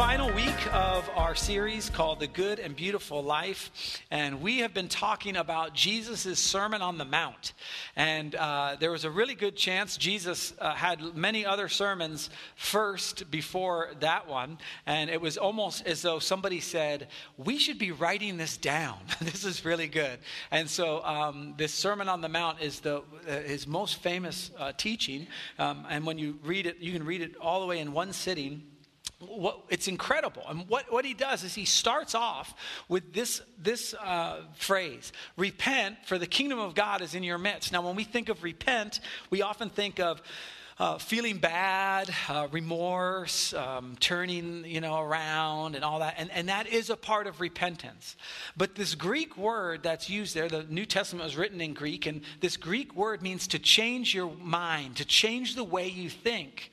final week of our series called The Good and Beautiful Life. And we have been talking about Jesus' Sermon on the Mount. And uh, there was a really good chance Jesus uh, had many other sermons first before that one. And it was almost as though somebody said, We should be writing this down. this is really good. And so um, this Sermon on the Mount is the, uh, his most famous uh, teaching. Um, and when you read it, you can read it all the way in one sitting what, it's incredible. And what, what he does is he starts off with this, this uh, phrase repent, for the kingdom of God is in your midst. Now, when we think of repent, we often think of uh, feeling bad, uh, remorse, um, turning you know around, and all that, and, and that is a part of repentance. But this Greek word that's used there, the New Testament was written in Greek, and this Greek word means to change your mind, to change the way you think.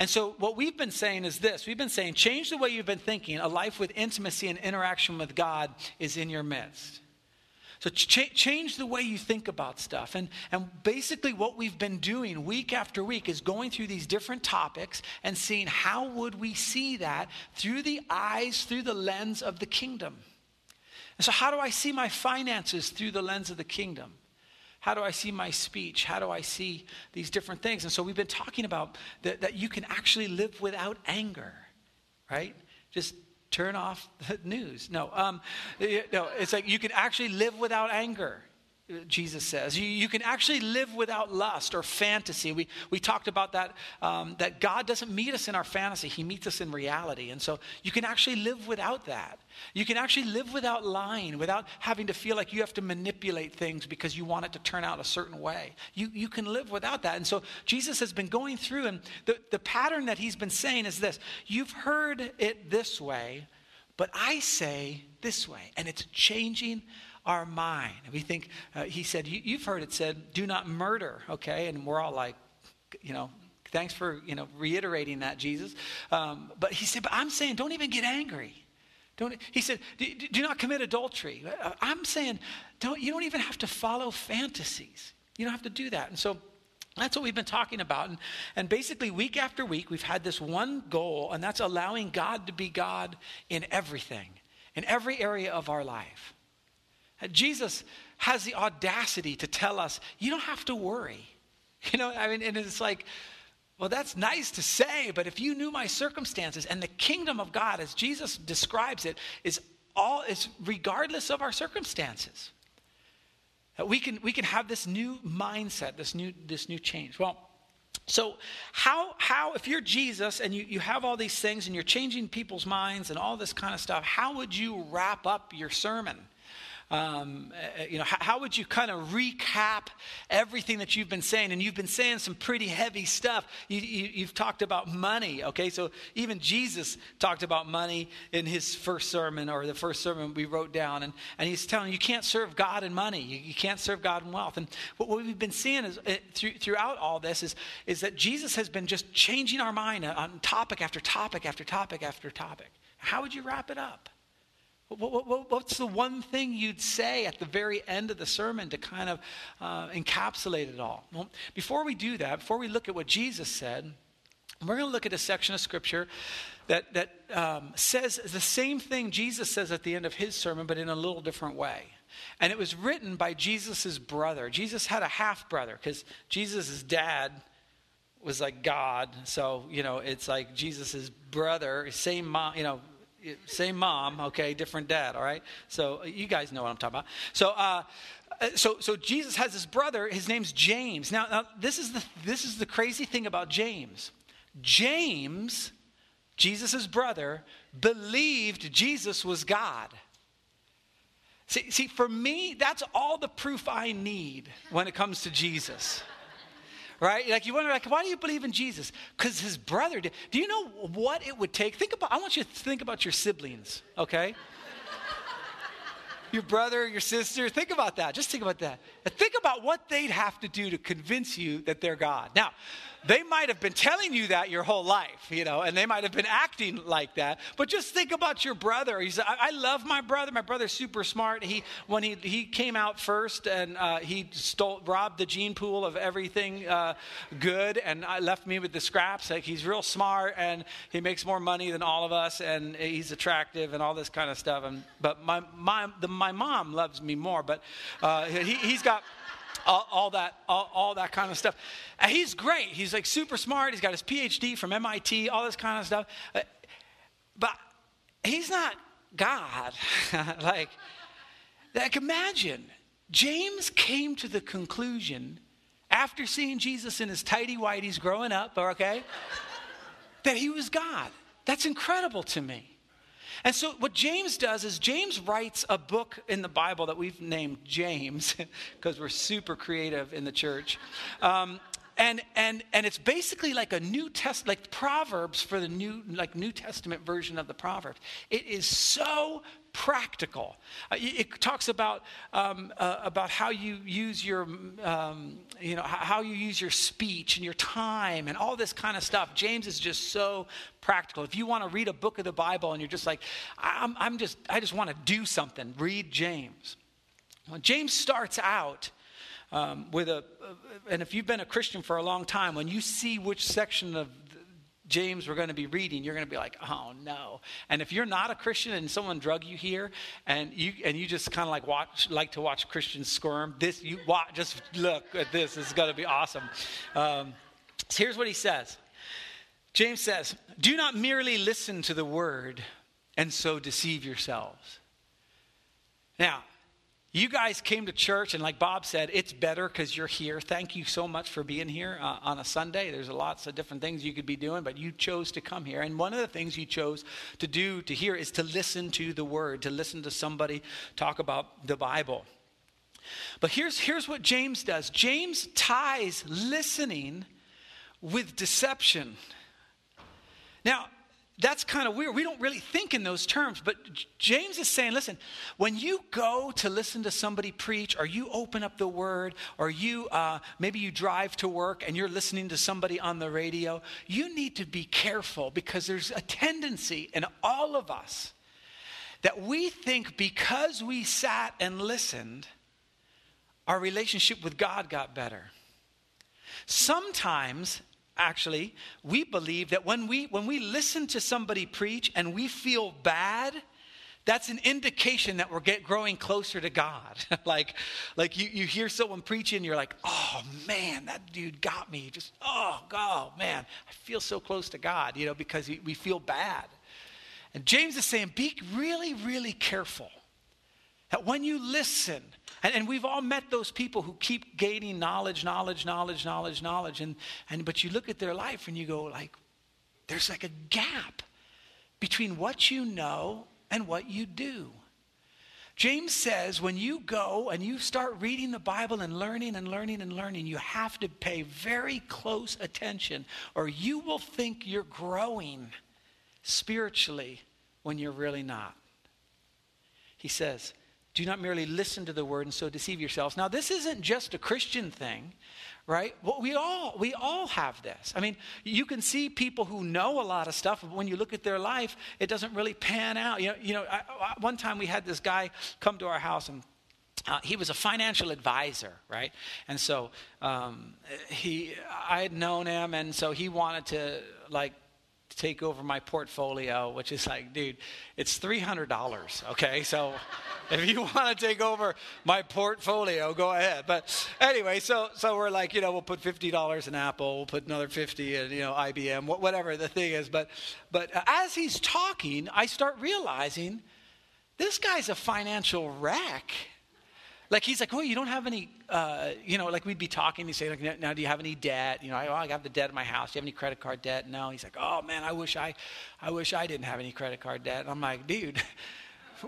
And so, what we've been saying is this we've been saying, change the way you've been thinking. A life with intimacy and interaction with God is in your midst. So, ch- change the way you think about stuff. And, and basically, what we've been doing week after week is going through these different topics and seeing how would we see that through the eyes, through the lens of the kingdom. And so, how do I see my finances through the lens of the kingdom? How do I see my speech? How do I see these different things? And so we've been talking about that, that you can actually live without anger, right? Just turn off the news. No, um, no, it's like you can actually live without anger. Jesus says. You, you, can actually live without lust or fantasy. We, we talked about that, um, that God doesn't meet us in our fantasy, He meets us in reality. And so you can actually live without that. You can actually live without lying, without having to feel like you have to manipulate things because you want it to turn out a certain way. You, you can live without that. And so Jesus has been going through, and the, the pattern that He's been saying is this You've heard it this way, but I say this way. And it's changing our mind. We think, uh, he said, you, have heard it said, do not murder, okay? And we're all like, you know, thanks for, you know, reiterating that, Jesus. Um, but he said, but I'm saying, don't even get angry. Don't, he said, do, do not commit adultery. Uh, I'm saying, don't, you don't even have to follow fantasies. You don't have to do that. And so that's what we've been talking about. And, and basically, week after week, we've had this one goal, and that's allowing God to be God in everything, in every area of our life. Jesus has the audacity to tell us, you don't have to worry. You know, I mean, and it's like, well, that's nice to say, but if you knew my circumstances and the kingdom of God, as Jesus describes it, is all is regardless of our circumstances. That we can we can have this new mindset, this new this new change. Well, so how how if you're Jesus and you, you have all these things and you're changing people's minds and all this kind of stuff, how would you wrap up your sermon? Um, uh, you know, how, how would you kind of recap everything that you've been saying? And you've been saying some pretty heavy stuff. You, you, you've talked about money, okay? So even Jesus talked about money in his first sermon or the first sermon we wrote down. And, and he's telling you, you can't serve God in money. You, you can't serve God in wealth. And what, what we've been seeing is, uh, through, throughout all this is, is that Jesus has been just changing our mind on topic after topic after topic after topic. How would you wrap it up? What's the one thing you'd say at the very end of the sermon to kind of uh, encapsulate it all? Well, before we do that, before we look at what Jesus said, we're going to look at a section of scripture that, that um, says the same thing Jesus says at the end of his sermon, but in a little different way. And it was written by Jesus' brother. Jesus had a half brother because Jesus' dad was like God. So, you know, it's like Jesus' brother, same mom, you know, same mom, okay, different dad, all right? So you guys know what I'm talking about. So, uh, so, so Jesus has this brother. His name's James. Now, now, this is the this is the crazy thing about James. James, Jesus' brother, believed Jesus was God. See, see, for me, that's all the proof I need when it comes to Jesus right? Like you wonder, like, why do you believe in Jesus? Because his brother did. Do you know what it would take? Think about. I want you to think about your siblings, okay? your brother, your sister. Think about that. Just think about that. Think about what they'd have to do to convince you that they're God. Now, they might have been telling you that your whole life, you know, and they might have been acting like that. But just think about your brother. He's, I, I love my brother. My brother's super smart. He, when he, he came out first and uh, he stole, robbed the gene pool of everything uh, good and I left me with the scraps. Like he's real smart and he makes more money than all of us and he's attractive and all this kind of stuff. And, but my, my, the, my mom loves me more, but uh, he, he's got all, all that, all, all, that kind of stuff. And he's great. He's like super smart. He's got his PhD from MIT, all this kind of stuff. Uh, but he's not God. like, like, imagine James came to the conclusion after seeing Jesus in his tidy whities growing up, okay, that he was God. That's incredible to me. And so, what James does is James writes a book in the Bible that we've named James because we're super creative in the church. Um, and and and it's basically like a new test like proverbs for the new like new testament version of the proverbs it is so practical. Uh, it, talks about um, uh, about how you use your um, you know how you use your speech and your time and all this kind of stuff. James is just so practical. If you want to read a book of the bible and you're just like i'm, I'm just i just want to do something read james. Well, james starts out um, with a, and if you've been a Christian for a long time, when you see which section of James we're going to be reading, you're going to be like, oh no. And if you're not a Christian and someone drug you here, and you and you just kind of like watch, like to watch Christians squirm, this you watch, just look at this. This is going to be awesome. Um, so here's what he says. James says, "Do not merely listen to the word and so deceive yourselves." Now, you guys came to church, and like Bob said, it's better because you're here. Thank you so much for being here uh, on a Sunday. There's lots of different things you could be doing, but you chose to come here. And one of the things you chose to do to hear is to listen to the word, to listen to somebody talk about the Bible. But here's, here's what James does James ties listening with deception. Now, that's kind of weird. We don't really think in those terms, but James is saying, listen, when you go to listen to somebody preach, or you open up the word, or you uh, maybe you drive to work and you're listening to somebody on the radio, you need to be careful because there's a tendency in all of us that we think because we sat and listened, our relationship with God got better. Sometimes actually, we believe that when we when we listen to somebody preach and we feel bad, that's an indication that we're get, growing closer to God. like, like you, you hear someone preaching, you're like, oh man, that dude got me. Just, oh, God, man, I feel so close to God, you know, because we, we feel bad. And James is saying, be really, really careful that when you listen, and, and, we've all met those people who keep gaining knowledge, knowledge, knowledge, knowledge, knowledge, and, and but you look at their life and you go like, there's like a gap between what you know and what you do. James says when you go and you start reading the Bible and learning and learning and learning, you have to pay very close attention or you will think you're growing spiritually when you're really not. He says, do not merely listen to the word and so deceive yourselves. Now, this isn't just a Christian thing, right? Well, we all we all have this. I mean, you can see people who know a lot of stuff, but when you look at their life, it doesn't really pan out. You know, you know. I, I, one time we had this guy come to our house and. Uh, he was a financial advisor, right? And so um, he, I had known him, and so he wanted to like take over my portfolio, which is like, dude, it's $300, okay? So if you want to take over my portfolio, go ahead. But anyway, so, so we're like, you know, we'll put $50 in Apple, we'll put another 50 in, you know, IBM, whatever the thing is. But, but as he's talking, I start realizing this guy's a financial wreck. Like he's like, oh, you don't have any, uh, you know, like we'd be talking. He'd say, like, now do you have any debt? You know, I, oh, I have the debt in my house. Do you have any credit card debt? No. He's like, oh man, I wish I, I wish I didn't have any credit card debt. And I'm like, dude,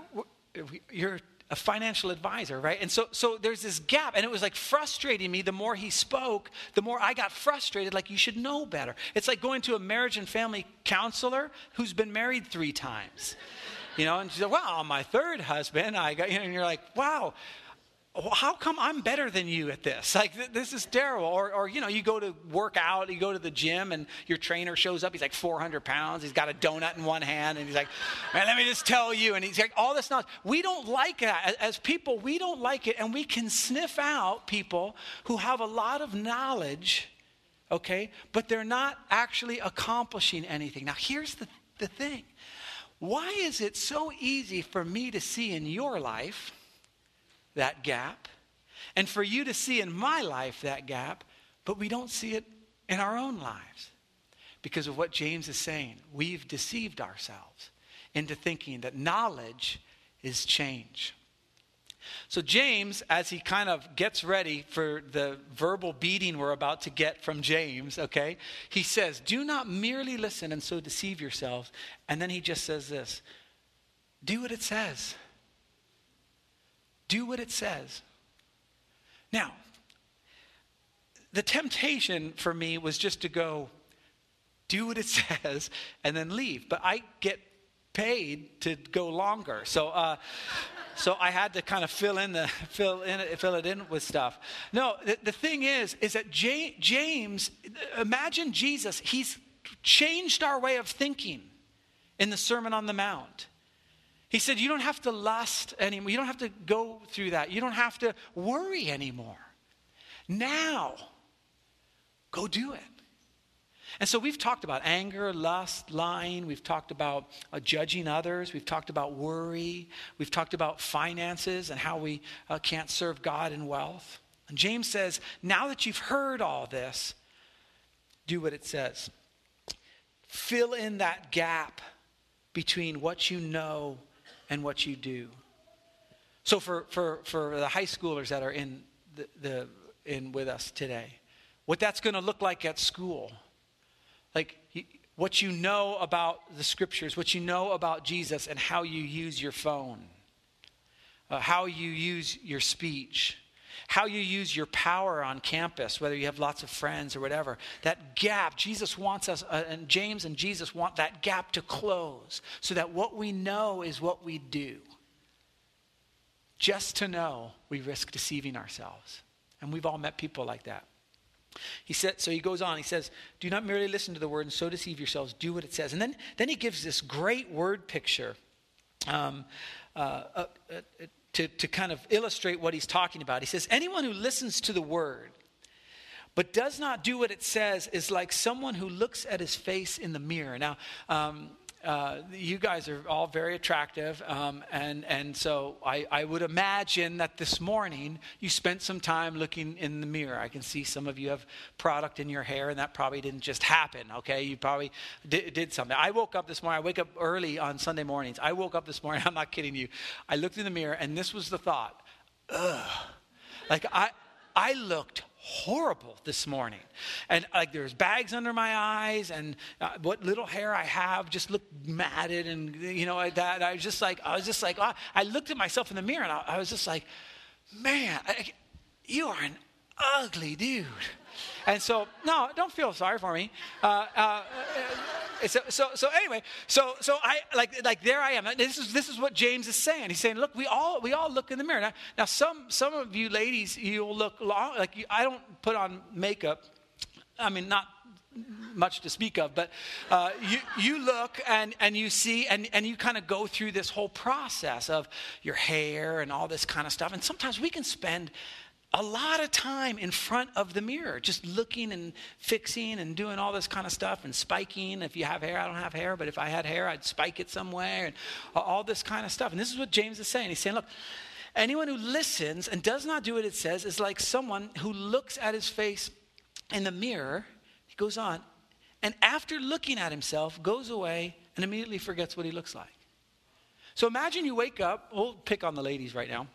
you're a financial advisor, right? And so, so there's this gap, and it was like frustrating me. The more he spoke, the more I got frustrated. Like you should know better. It's like going to a marriage and family counselor who's been married three times You know, and she's like, well, my third husband, I got, you know, and you're like, wow, how come I'm better than you at this? Like, th- this is terrible. Or, or, you know, you go to work out, you go to the gym, and your trainer shows up. He's like 400 pounds. He's got a donut in one hand, and he's like, man, let me just tell you. And he's like, all this stuff. We don't like that. As people, we don't like it. And we can sniff out people who have a lot of knowledge, okay, but they're not actually accomplishing anything. Now, here's the, the thing why is it so easy for me to see in your life? That gap, and for you to see in my life that gap, but we don't see it in our own lives because of what James is saying. We've deceived ourselves into thinking that knowledge is change. So, James, as he kind of gets ready for the verbal beating we're about to get from James, okay, he says, Do not merely listen and so deceive yourselves. And then he just says this do what it says. Do what it says. Now, the temptation for me was just to go, do what it says, and then leave. But I get paid to go longer. So, uh, so I had to kind of fill in the fill in it, fill it in with stuff. No, the, the thing is, is that J- James, imagine Jesus. He's changed our way of thinking in the Sermon on the Mount. He said, You don't have to lust anymore. You don't have to go through that. You don't have to worry anymore. Now, go do it. And so we've talked about anger, lust, lying. We've talked about uh, judging others. We've talked about worry. We've talked about finances and how we uh, can't serve God in wealth. And James says, now that you've heard all this, do what it says. Fill in that gap between what you know and what you do. So for, for, for the high schoolers that are in, the, the in with us today, what that's going to look like at school, like what you know about the scriptures, what you know about Jesus, and how you use your phone, uh, how you use your speech, how you use your power on campus, whether you have lots of friends or whatever. That gap, Jesus wants us, uh, and James and Jesus want that gap to close so that what we know is what we do. Just to know, we risk deceiving ourselves. And we've all met people like that. He said, so he goes on, he says, Do not merely listen to the word and so deceive yourselves, do what it says. And then, then he gives this great word picture. Um, uh, uh, uh to, to kind of illustrate what he's talking about. He says, Anyone who listens to the word but does not do what it says is like someone who looks at his face in the mirror. Now, um, uh, you guys are all very attractive, um, and, and so I, I would imagine that this morning you spent some time looking in the mirror. I can see some of you have product in your hair, and that probably didn't just happen, okay? You probably did, did something. I woke up this morning, I wake up early on Sunday mornings. I woke up this morning, I'm not kidding you. I looked in the mirror, and this was the thought, ugh. Like, I, I looked horrible this morning. And like there's bags under my eyes, and uh, what little hair I have just looked matted, and you know that. I was just like, I was just like, oh. I looked at myself in the mirror, and I, I was just like, man, I, you are an ugly dude. And so, no, don't feel sorry for me. Uh, uh, uh, so, so, so anyway, so, so I like, like there I am. This is this is what James is saying. He's saying, look, we all we all look in the mirror. Now, now some some of you ladies, you'll look long, like you, I don't put on makeup. I mean, not much to speak of, but uh, you, you look and, and you see and, and you kind of go through this whole process of your hair and all this kind of stuff. And sometimes we can spend a lot of time in front of the mirror, just looking and fixing and doing all this kind of stuff and spiking. If you have hair, I don't have hair, but if I had hair, I'd spike it somewhere and all this kind of stuff. And this is what James is saying. He's saying, look, anyone who listens and does not do what it says is like someone who looks at his face in the mirror. He goes on, and after looking at himself, goes away and immediately forgets what he looks like. So imagine you wake up, we'll pick on the ladies right now.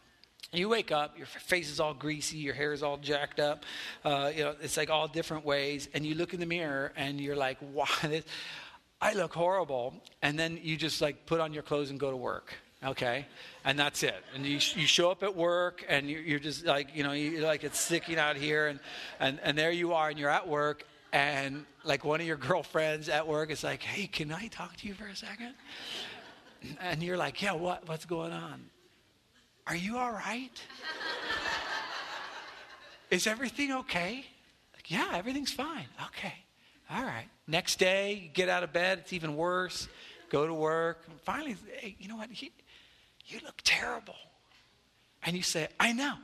You wake up, your face is all greasy, your hair is all jacked up, uh, you know, it's like all different ways, and you look in the mirror and you're like, wow, this, I look horrible. And then you just like put on your clothes and go to work, okay? And that's it. And you, you show up at work and you're, you're just like, you know, you're like it's sticking out here, and, and, and there you are, and you're at work, and like one of your girlfriends at work is like, hey, can I talk to you for a second? and you're like, yeah, what, what's going on? Are you all right? Is everything okay? Like, yeah, everything's fine. Okay. All right. Next day, you get out of bed, it's even worse. Go to work. Finally, hey, you know what? He, you look terrible. And you say, I know.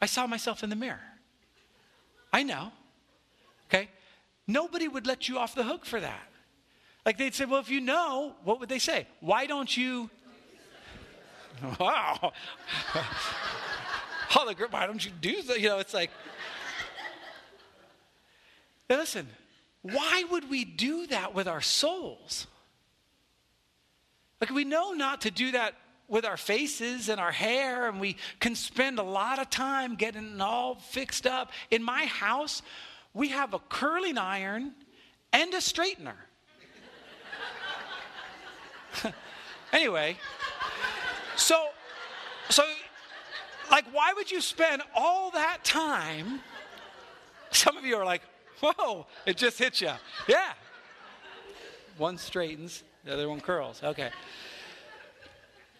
I saw myself in the mirror. I know. Okay? Nobody would let you off the hook for that. Like they'd say, well, if you know, what would they say? Why don't you? Wow. Holy crap, why don't you do that? You know, it's like, now listen, why would we do that with our souls? Like, we know not to do that with our faces and our hair, and we can spend a lot of time getting all fixed up. In my house, we have a curling iron and a straightener. anyway, so, so, like, why would you spend all that time? Some of you are like, whoa, it just hit you. Yeah. One straightens, the other one curls. Okay.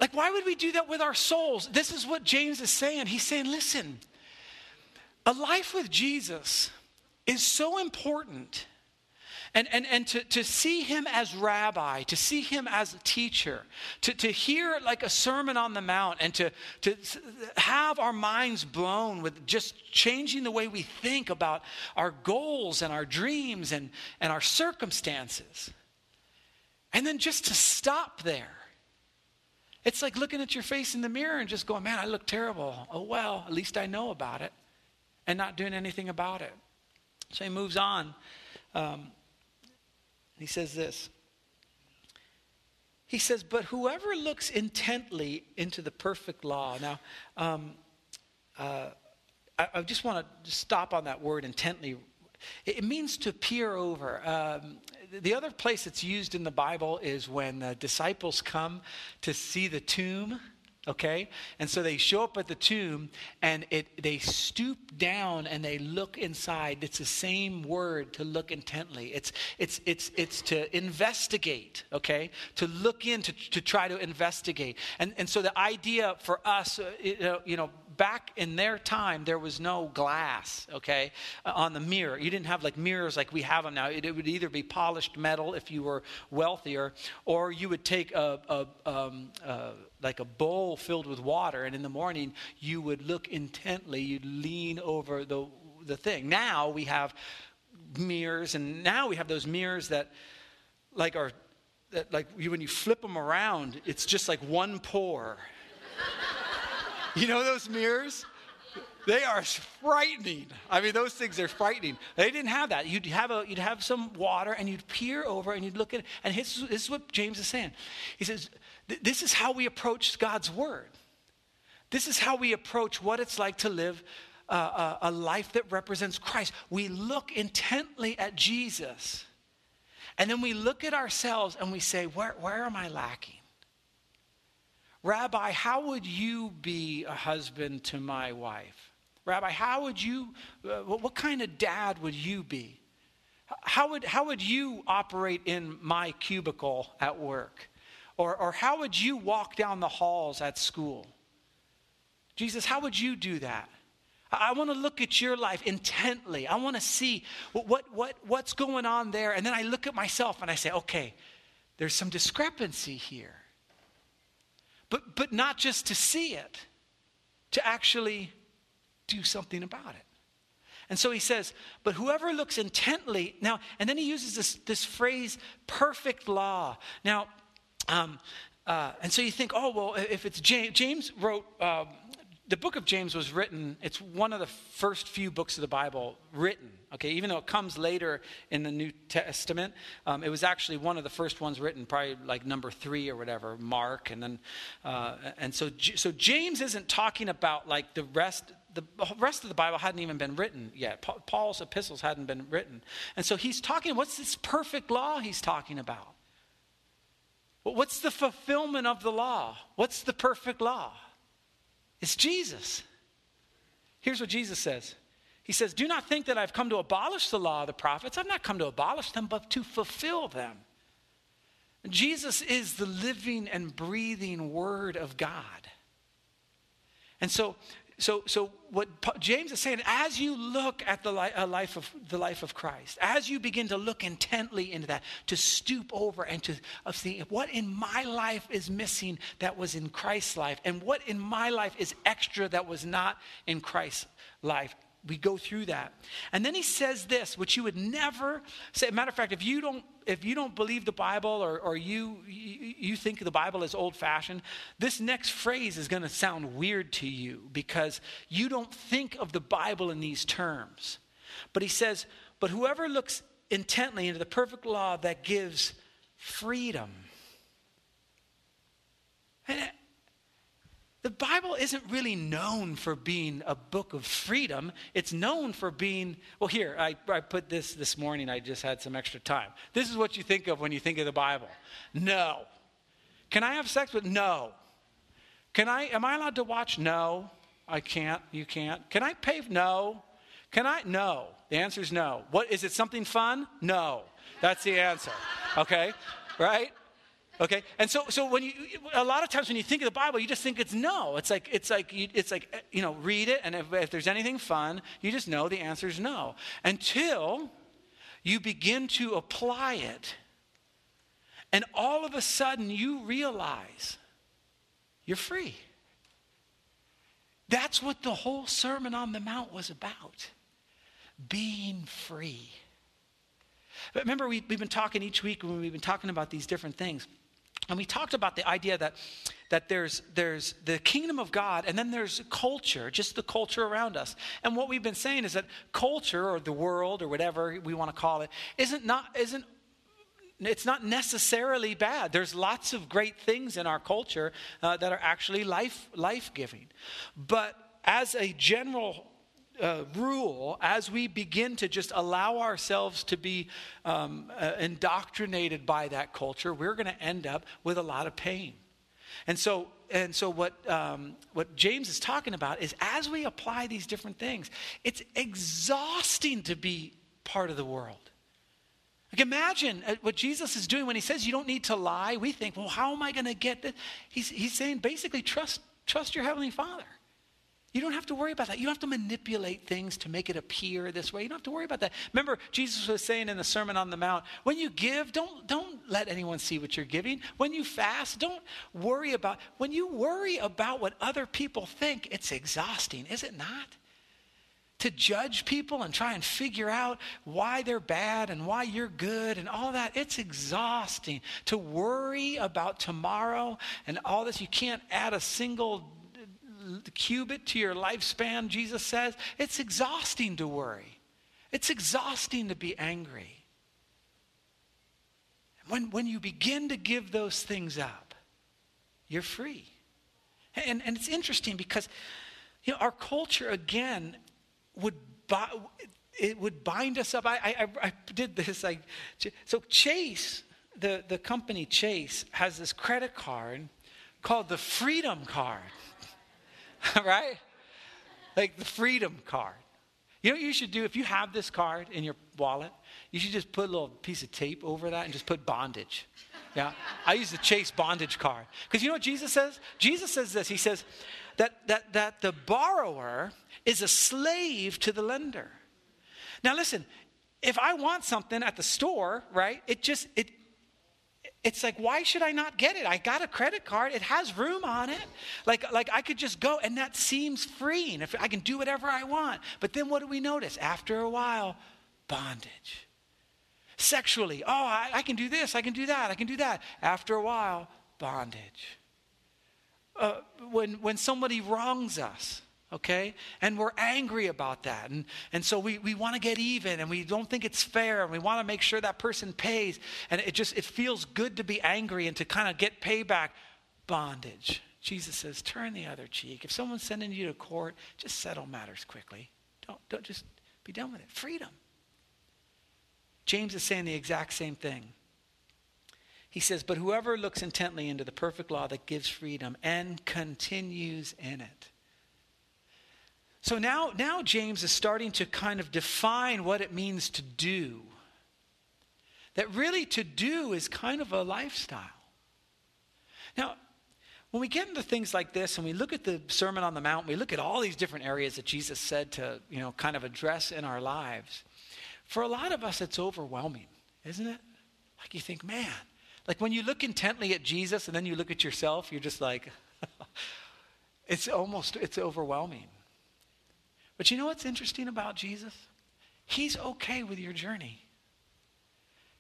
Like, why would we do that with our souls? This is what James is saying. He's saying, listen, a life with Jesus is so important and, and, and to, to see him as rabbi, to see him as a teacher, to, to hear like a sermon on the mount, and to, to have our minds blown with just changing the way we think about our goals and our dreams and, and our circumstances. And then just to stop there. It's like looking at your face in the mirror and just going, man, I look terrible. Oh, well, at least I know about it, and not doing anything about it. So he moves on. Um, he says this. He says, But whoever looks intently into the perfect law. Now, um, uh, I, I, just want to stop on that word intently. It, means to peer over. Um, the other place it's used in the Bible is when the disciples come to see the tomb okay? And so they show up at the tomb and it they stoop down and they look inside. It's the same word to look intently. It's it's it's it's to investigate okay? To look in to, to try to investigate. And and so the idea for us uh, you know back in their time, there was no glass, okay, uh, on the mirror. You didn't have like mirrors like we have them now. It, it would either be polished metal if you were wealthier, or you would take a, a um, uh, like a bowl filled with water, and in the morning you would look intently. You'd lean over the the thing. Now we have mirrors, and now we have those mirrors that, like, are that like you, when you flip them around, it's just like one pore. You know those mirrors? They are frightening. I mean, those things are frightening. They didn't have that. You'd have, a, you'd have some water and you'd peer over and you'd look at it. And his, this is what James is saying. He says, This is how we approach God's word. This is how we approach what it's like to live uh, a, a life that represents Christ. We look intently at Jesus. And then we look at ourselves and we say, Where, where am I lacking? Rabbi, how would you be a husband to my wife? Rabbi, how would you, uh, what kind of dad would you be? How would, how would you operate in my cubicle at work? Or, or how would you walk down the halls at school? Jesus, how would you do that? I want to look at your life intently. I want to see what, what, what, what's going on there. And then I look at myself and I say, okay, there's some discrepancy here. But, but not just to see it, to actually do something about it. And so he says, but whoever looks intently, now, and then he uses this, this phrase, perfect law. Now, um, uh, and so you think, oh, well, if it's James, James wrote, um, the book of James was written, it's one of the first few books of the Bible written, okay, even though it comes later in the New Testament. Um, it was actually one of the first ones written, probably like number three or whatever, Mark. And then, uh, and so, so James isn't talking about like the rest, the rest of the Bible hadn't even been written yet. Paul's epistles hadn't been written. And so he's talking, what's this perfect law he's talking about? What's the fulfillment of the law? What's the perfect law? It's Jesus. Here's what Jesus says He says, Do not think that I've come to abolish the law of the prophets. I've not come to abolish them, but to fulfill them. Jesus is the living and breathing Word of God. And so, so, so what James is saying, as you look at the li- uh, life of the life of Christ, as you begin to look intently into that, to stoop over and to see what in my life is missing that was in Christ's life, and what in my life is extra that was not in Christ's life we go through that. And then he says this which you would never say. Matter of fact if you don't if you don't believe the bible or, or you, you you think the bible is old fashioned this next phrase is going to sound weird to you because you don't think of the bible in these terms. But he says but whoever looks intently into the perfect law that gives freedom. And the Bible isn't really known for being a book of freedom. It's known for being, well, here, I, I put this this morning. I just had some extra time. This is what you think of when you think of the Bible. No. Can I have sex with? No. Can I, am I allowed to watch? No. I can't. You can't. Can I pay? No. Can I? No. The answer is no. What, is it something fun? No. That's the answer. Okay? Right? Okay, and so so when you a lot of times when you think of the Bible, you just think it's no. It's like it's like you, it's like you know read it, and if, if there's anything fun, you just know the answer is no until you begin to apply it, and all of a sudden you realize you're free. That's what the whole Sermon on the Mount was about being free. But remember, we, we've been talking each week when we've been talking about these different things. And we talked about the idea that, that there's, there's the kingdom of God and then there's culture, just the culture around us. And what we've been saying is that culture or the world or whatever we want to call it isn't not, isn't it's not necessarily bad. There's lots of great things in our culture uh, that are actually life life giving. But as a general uh, rule, as we begin to just allow ourselves to be um, uh, indoctrinated by that culture, we're going to end up with a lot of pain. And so, and so what, um, what James is talking about is as we apply these different things, it's exhausting to be part of the world. Like imagine uh, what Jesus is doing when he says you don't need to lie. We think, well, how am I going to get this? He's, he's saying basically trust, trust your heavenly Father. You don't have to worry about that. You don't have to manipulate things to make it appear this way. You don't have to worry about that. Remember, Jesus was saying in the Sermon on the Mount, when you give, don't, don't let anyone see what you're giving. When you fast, don't worry about, when you worry about what other people think, it's exhausting, is it not? To judge people and try and figure out why they're bad and why you're good and all that, it's exhausting. To worry about tomorrow and all this, you can't add a single cubit to your lifespan, Jesus says, it's exhausting to worry. It's exhausting to be angry. When, when you begin to give those things up, you're free. And, and it's interesting because you know, our culture, again, would, it would bind us up. I, I, I did this. I, so Chase, the, the company Chase, has this credit card called the Freedom Card. right? Like the freedom card. You know what you should do if you have this card in your wallet? You should just put a little piece of tape over that and just put bondage. Yeah. I use the Chase bondage card. Because you know what Jesus says? Jesus says this. He says that, that, that the borrower is a slave to the lender. Now listen, if I want something at the store, right, it just it it's like why should i not get it? I got a credit card. It has room on it. Like like i could just go and that seems freeing if i can do whatever i want. But then what do we notice? After a while bondage. Sexually oh I, I can do this i can do that i can do that. After a while bondage. Uh, when when somebody wrongs us okay? And we're angry about that. And, and so we, we want to get even and we don't think it's fair and we want to make sure that person pays. And it just, it feels good to be angry and to kind of get payback. Bondage. Jesus says, turn the other cheek. If someone's sending you to court, just settle matters quickly. Don't, don't just be done with it. Freedom. James is saying the exact same thing. He says, But whoever looks intently into the perfect law that gives freedom and continues in it, so now, now James is starting to kind of define what it means to do. that really to do is kind of a lifestyle. Now, when we get into things like this and we look at the Sermon on the Mount, we look at all these different areas that Jesus said to, you know, kind of address in our lives, for a lot of us, it's overwhelming, isn't it? Like you think, man, like when you look intently at Jesus and then you look at yourself, you're just like, it's almost, it's overwhelming. But you know what's interesting about Jesus? He's okay with your journey.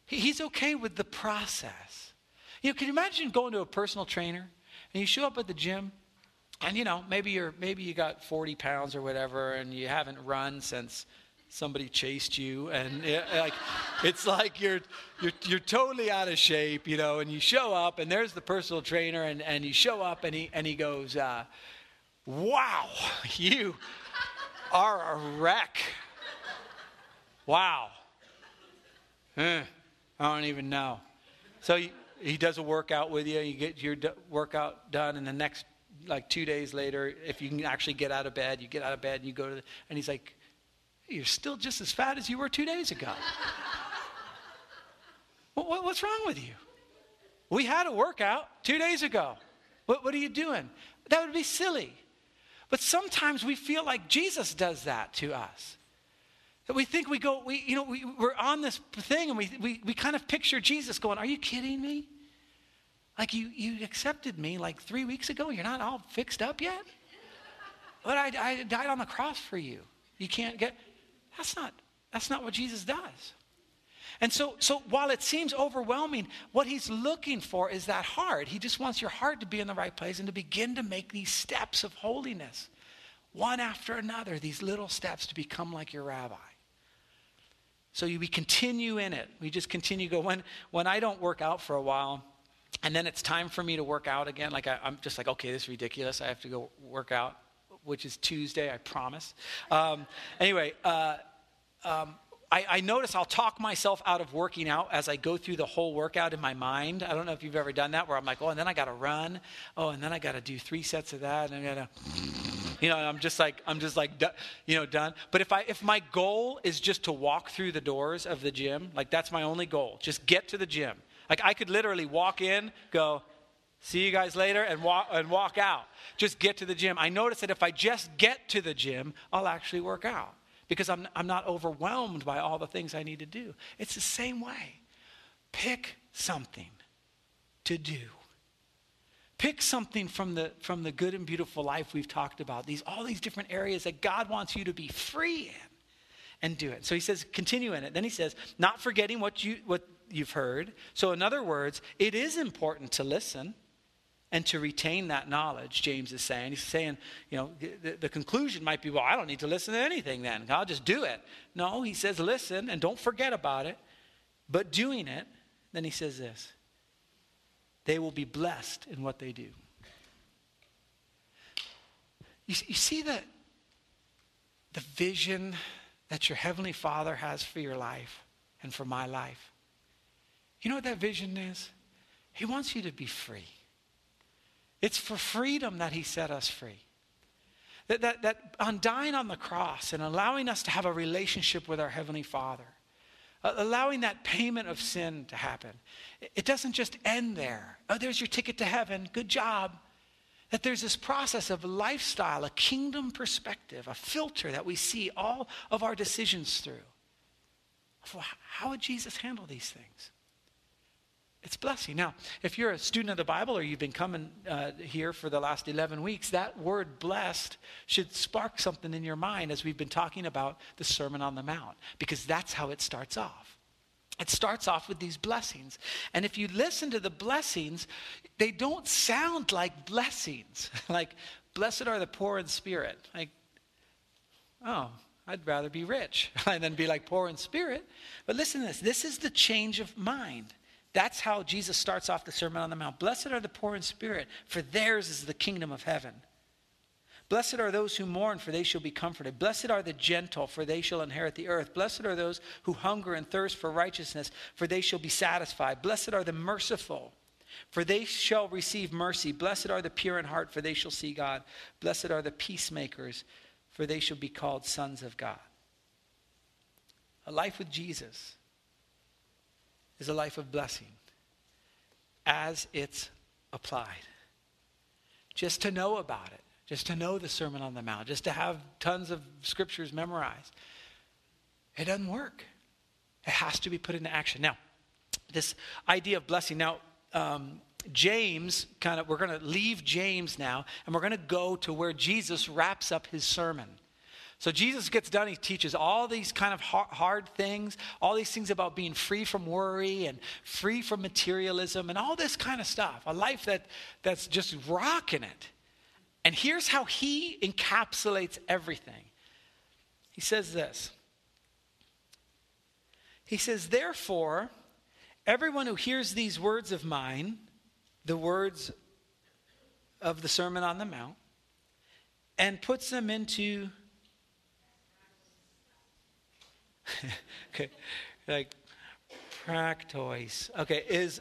He's okay with the process. You know, can you imagine going to a personal trainer and you show up at the gym and you know maybe you're maybe you got 40 pounds or whatever and you haven't run since somebody chased you and it, like it's like you're you're you're totally out of shape you know and you show up and there's the personal trainer and and you show up and he and he goes uh, wow you are a wreck wow eh, i don't even know so you, he does a workout with you. You get your workout done, and the next, like two days later, if you can actually get out of bed, you get out of bed and you go to, the, and he's like, "You're still just as fat as you were two days ago." what, what's wrong with you? We had a workout two days ago. What, what are you doing? That would be silly. But sometimes we feel like Jesus does that to us. That we think we go, we, you know, we, we're on this thing and we, we, we kind of picture Jesus going, Are you kidding me? Like you, you accepted me like three weeks ago. You're not all fixed up yet? But I, I died on the cross for you. You can't get, that's not, that's not what Jesus does. And so, so while it seems overwhelming, what he's looking for is that heart. He just wants your heart to be in the right place and to begin to make these steps of holiness, one after another, these little steps to become like your rabbi. So we continue in it. We just continue go. When, when I don't work out for a while, and then it's time for me to work out again, like I, am just like, okay, this is ridiculous. I have to go work out, which is Tuesday, I promise. Um, anyway, uh, um, I, I, notice I'll talk myself out of working out as I go through the whole workout in my mind. I don't know if you've ever done that, where I'm like, oh, and then I got to run. Oh, and then I got to do three sets of that, and I got to you know, I'm just like, I'm just like, you know, done. But if I, if my goal is just to walk through the doors of the gym, like that's my only goal, just get to the gym. Like I could literally walk in, go, see you guys later, and walk and walk out. Just get to the gym. I notice that if I just get to the gym, I'll actually work out because I'm, I'm not overwhelmed by all the things I need to do. It's the same way. Pick something to do. Pick something from the, from the good and beautiful life we've talked about, these, all these different areas that God wants you to be free in and do it. So he says, continue in it. Then he says, not forgetting what, you, what you've heard. So, in other words, it is important to listen and to retain that knowledge, James is saying. He's saying, you know, the, the, conclusion might be, well, I don't need to listen to anything then. I'll just do it. No, he says, listen and don't forget about it, but doing it. Then he says this they will be blessed in what they do. You, you see the, the vision that your Heavenly Father has for your life and for my life? You know what that vision is? He wants you to be free. It's for freedom that He set us free. That, that, that on dying on the cross and allowing us to have a relationship with our Heavenly Father, allowing that payment of sin to happen. It doesn't just end there. Oh, there's your ticket to heaven. Good job. That there's this process of lifestyle, a kingdom perspective, a filter that we see all of our decisions through. how would Jesus handle these things? It's blessing. Now, if you're a student of the Bible or you've been coming uh, here for the last 11 weeks, that word blessed should spark something in your mind as we've been talking about the Sermon on the Mount, because that's how it starts off. It starts off with these blessings. And if you listen to the blessings, they don't sound like blessings. like, blessed are the poor in spirit. Like, oh, I'd rather be rich than be like poor in spirit. But listen to this this is the change of mind. That's how Jesus starts off the Sermon on the Mount. Blessed are the poor in spirit, for theirs is the kingdom of heaven. Blessed are those who mourn, for they shall be comforted. Blessed are the gentle, for they shall inherit the earth. Blessed are those who hunger and thirst for righteousness, for they shall be satisfied. Blessed are the merciful, for they shall receive mercy. Blessed are the pure in heart, for they shall see God. Blessed are the peacemakers, for they shall be called sons of God. A life with Jesus is a life of blessing as it's applied. Just to know about it, just to know the Sermon on the Mount, just to have tons of scriptures memorized. It doesn't work. It has to be put into action. Now, this idea of blessing. Now, um, James, kind of, we're going to leave James now, and we're going to go to where Jesus wraps up his sermon. So Jesus gets done, he teaches all these kind of hard things, all these things about being free from worry and free from materialism and all this kind of stuff. A life that, that's just rocking it. And here's how he encapsulates everything. He says this. He says, Therefore, everyone who hears these words of mine, the words of the Sermon on the Mount, and puts them into okay, like practois. Okay, is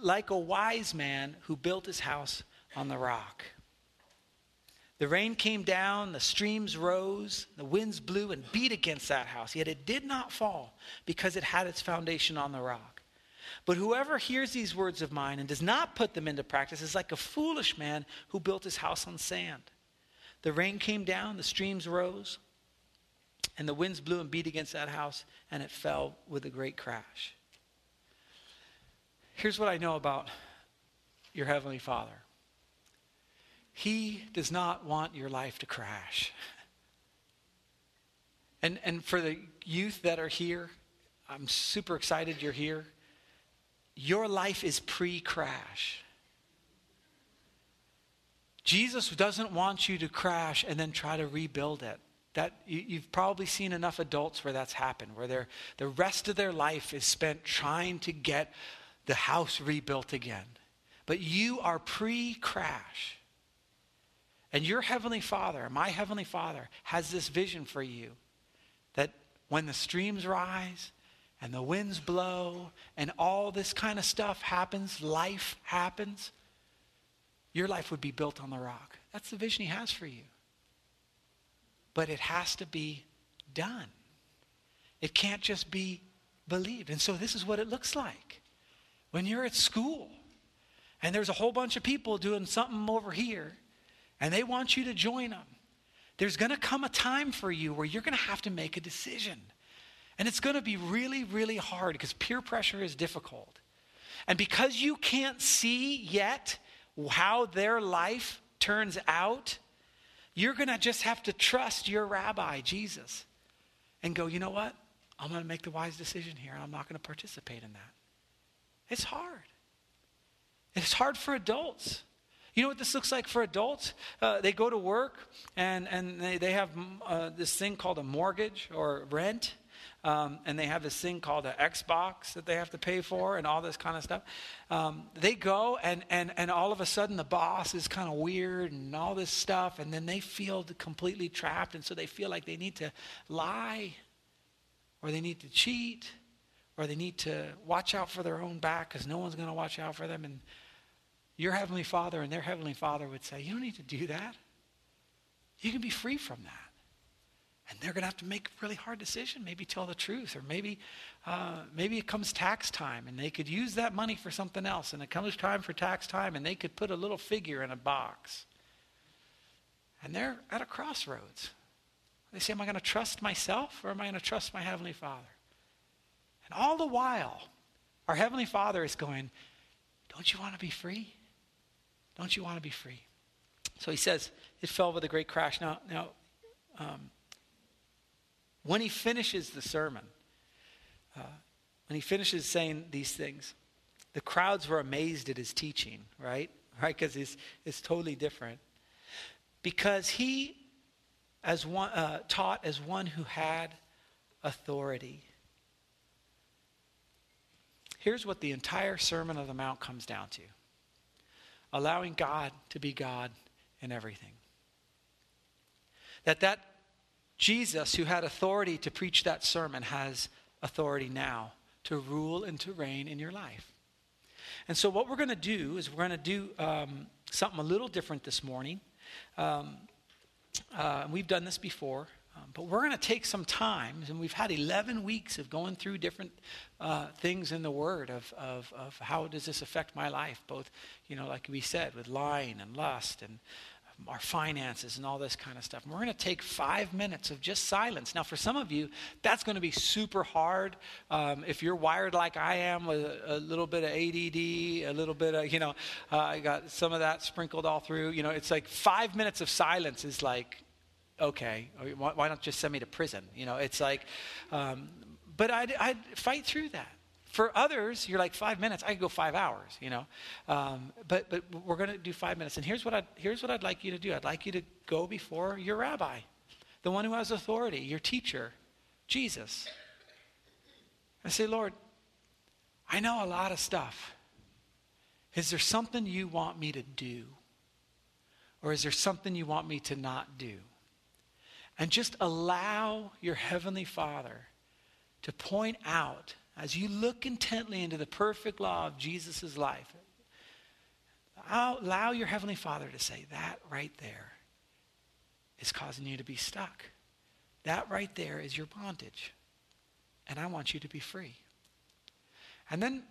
like a wise man who built his house on the rock. The rain came down, the streams rose, the winds blew and beat against that house, yet it did not fall because it had its foundation on the rock. But whoever hears these words of mine and does not put them into practice is like a foolish man who built his house on sand. The rain came down, the streams rose, and the winds blew and beat against that house, and it fell with a great crash. Here's what I know about your Heavenly Father He does not want your life to crash. And, and for the youth that are here, I'm super excited you're here. Your life is pre crash. Jesus doesn't want you to crash and then try to rebuild it. That you, have probably seen enough adults where that's happened, where the rest of their life is spent trying to get the house rebuilt again. But you are pre crash. And your Heavenly Father, my Heavenly Father, has this vision for you that when the streams rise and the winds blow and all this kind of stuff happens, life happens, your life would be built on the rock. That's the vision He has for you but it has to be done. It can't just be believed. And so this is what it looks like. When you're at school and there's a whole bunch of people doing something over here and they want you to join them, there's going to come a time for you where you're going to have to make a decision. And it's going to be really, really hard because peer pressure is difficult. And because you can't see yet how their life turns out, you're going to just have to trust your rabbi, Jesus, and go, you know what? I'm going to make the wise decision here, and I'm not going to participate in that. It's hard. It's hard for adults. You know what this looks like for adults? Uh, they go to work and, and they, they have uh, this thing called a mortgage or rent. Um, and they have this thing called an Xbox that they have to pay for and all this kind of stuff. Um, they go and, and, and all of a sudden the boss is kind of weird and all this stuff, and then they feel completely trapped, and so they feel like they need to lie or they need to cheat or they need to watch out for their own back because no one's going to watch out for them. And your Heavenly Father and their Heavenly Father would say, You don't need to do that. You can be free from that. And they're going to have to make a really hard decision, maybe tell the truth, or maybe, uh, maybe it comes tax time and they could use that money for something else. And it comes time for tax time and they could put a little figure in a box. And they're at a crossroads. They say, Am I going to trust myself or am I going to trust my Heavenly Father? And all the while, our Heavenly Father is going, Don't you want to be free? Don't you want to be free? So he says, It fell with a great crash. Now, now um, when he finishes the sermon, uh, when he finishes saying these things, the crowds were amazed at his teaching, right? Right? Because it's, it's totally different. Because he as one, uh, taught as one who had authority. Here's what the entire Sermon of the Mount comes down to allowing God to be God in everything. That that Jesus, who had authority to preach that sermon, has authority now to rule and to reign in your life. And so, what we're going to do is we're going to do um, something a little different this morning. Um, uh, we've done this before. Um, but we're going to take some time, and we've had 11 weeks of going through different uh, things in the Word of, of, of how does this affect my life, both, you know, like we said, with lying and lust and our finances and all this kind of stuff. And we're going to take five minutes of just silence. Now, for some of you, that's going to be super hard. Um, if you're wired like I am with a, a, little bit of ADD, a little bit of, you know, uh, I got some of that sprinkled all through. You know, it's like five minutes of silence is like, okay, why not just send me to prison? You know, it's like, um, but I'd, I'd fight through that. For others, you're like five minutes. I could go five hours, you know. Um, but but we're going to do five minutes. And here's what I here's what I'd like you to do. I'd like you to go before your rabbi, the one who has authority, your teacher, Jesus. I say, Lord, I know a lot of stuff. Is there something you want me to do? Or is there something you want me to not do? And just allow your Heavenly Father to point out as you look intently into the perfect law of Jesus' life, allow your Heavenly Father to say, that right there is causing you to be stuck. That right there is your bondage. And I want you to be free. And then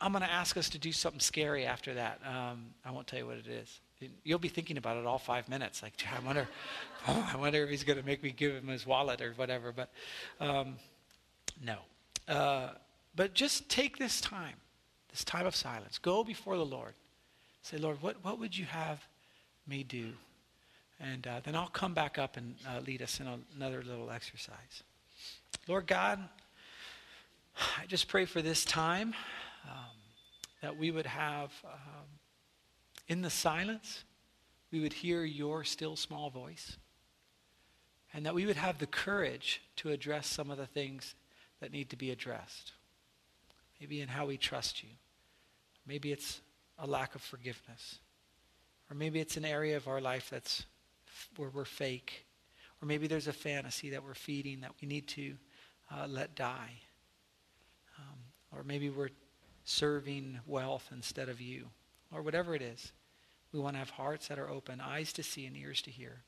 I'm going to ask us to do something scary after that. Um, I won't tell you what it is. You'll be thinking about it all five minutes. Like, I wonder, oh, I wonder if he's going to make me give him his wallet or whatever. But um, no. Uh, but just take this time, this time of silence. Go before the Lord. Say, Lord, what, what would you have me do? And uh, then I'll come back up and uh, lead us in another little exercise. Lord God, I just pray for this time um, that we would have, um, in the silence, we would hear your still small voice. And that we would have the courage to address some of the things that need to be addressed. Maybe in how we trust you. Maybe it's a lack of forgiveness. Or maybe it's an area of our life that's where we're fake. Or maybe there's a fantasy that we're feeding that we need to uh, let die. Um, or maybe we're serving wealth instead of you. Or whatever it is. We want to have hearts that are open, eyes to see and ears to hear.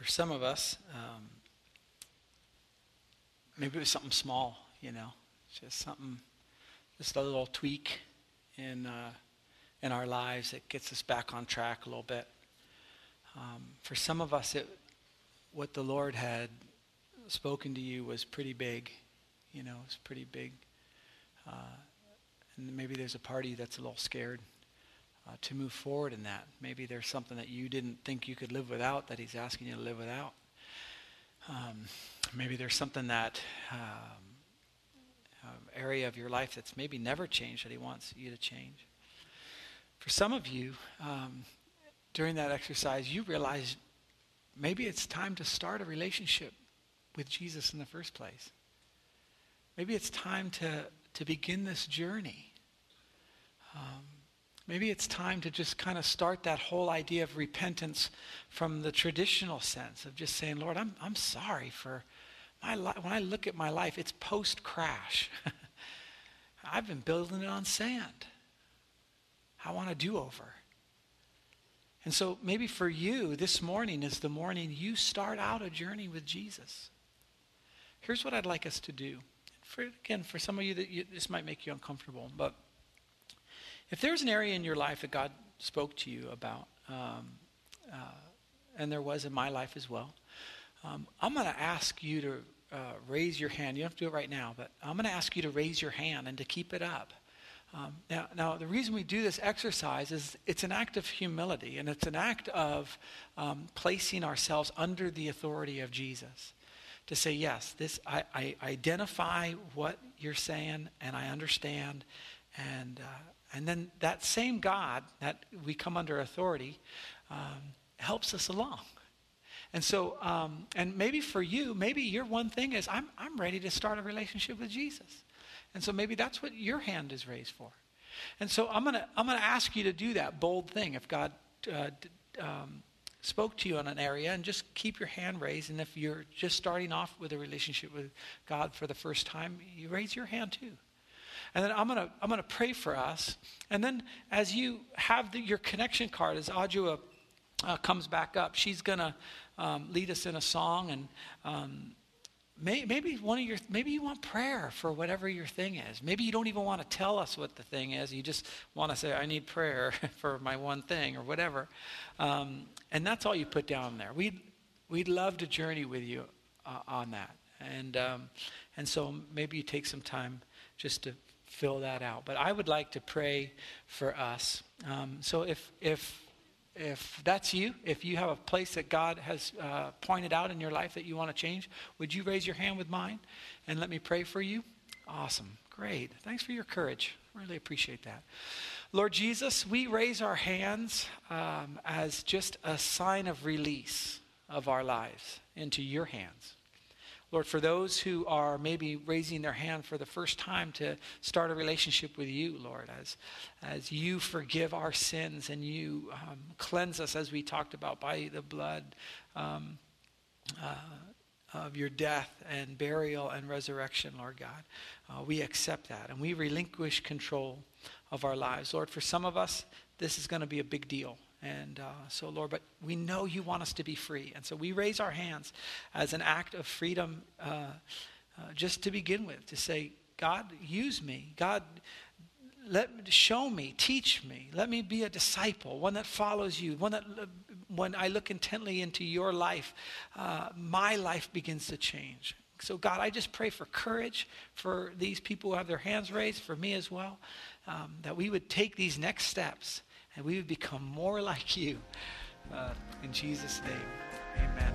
For some of us, um, maybe it was something small, you know, just something, just a little tweak in, uh, in our lives that gets us back on track a little bit. Um, for some of us, it, what the Lord had spoken to you was pretty big, you know, it's pretty big. Uh, and maybe there's a party that's a little scared uh, to move forward in that. Maybe there's something that you didn't think you could live without that He's asking you to live without. Um, maybe there's something that um, uh, area of your life that's maybe never changed that He wants you to change. For some of you, um, during that exercise, you realize maybe it's time to start a relationship with Jesus in the first place. Maybe it's time to, to begin this journey. Um, maybe it's time to just kind of start that whole idea of repentance from the traditional sense of just saying, Lord, I'm, I'm sorry for my life. When I look at my life, it's post crash. I've been building it on sand. I want a do over. And so maybe for you, this morning is the morning you start out a journey with Jesus. Here's what I'd like us to do. For, again, for some of you, that you, this might make you uncomfortable, but if there's an area in your life that God spoke to you about, um, uh, and there was in my life as well, um, I'm going to ask you to uh, raise your hand. You don't have to do it right now, but I'm going to ask you to raise your hand and to keep it up. Um, now, now, the reason we do this exercise is it's an act of humility and it's an act of um, placing ourselves under the authority of Jesus. To say, yes, this I, I identify what you're saying and I understand. And, uh, and then that same God that we come under authority um, helps us along. And so, um, and maybe for you, maybe your one thing is, I'm, I'm ready to start a relationship with Jesus. And so maybe that's what your hand is raised for. And so I'm going to I'm gonna ask you to do that bold thing if God uh, um, spoke to you in an area and just keep your hand raised. And if you're just starting off with a relationship with God for the first time, you raise your hand too. And then I'm going to I'm gonna pray for us. And then as you have the, your connection card, as Ajua uh, comes back up, she's going to um, lead us in a song. And um, maybe one of your maybe you want prayer for whatever your thing is. Maybe you don't even want to tell us what the thing is. You just want to say i need prayer for my one thing or whatever. Um, and that's all you put down there. We'd we'd love to journey with you uh, on that. And um, and so maybe you take some time just to fill that out but i would like to pray for us um, so if if if that's you, if you have a place that God has uh, pointed out in your life that you want to change, would you raise your hand with mine and let me pray for you? Awesome. Great. Thanks for your courage. Really appreciate that. Lord Jesus, we raise our hands um, as just a sign of release of our lives into your hands. Lord, for those who are maybe raising their hand for the first time to start a relationship with you, Lord, as, as you forgive our sins and you um, cleanse us, as we talked about, by the blood um, uh, of your death and burial and resurrection, Lord God. Uh, we accept that and we relinquish control of our lives. Lord, for some of us, this is going to be a big deal. And uh, so, Lord, but we know you want us to be free. And so we raise our hands as an act of freedom uh, uh, just to begin with, to say, God, use me. God, let show me, teach me. Let me be a disciple, one that follows you, one that when I look intently into your life, uh, my life begins to change. So, God, I just pray for courage for these people who have their hands raised, for me as well, um, that we would take these next steps and we would become more like you. Uh, in Jesus' name, amen.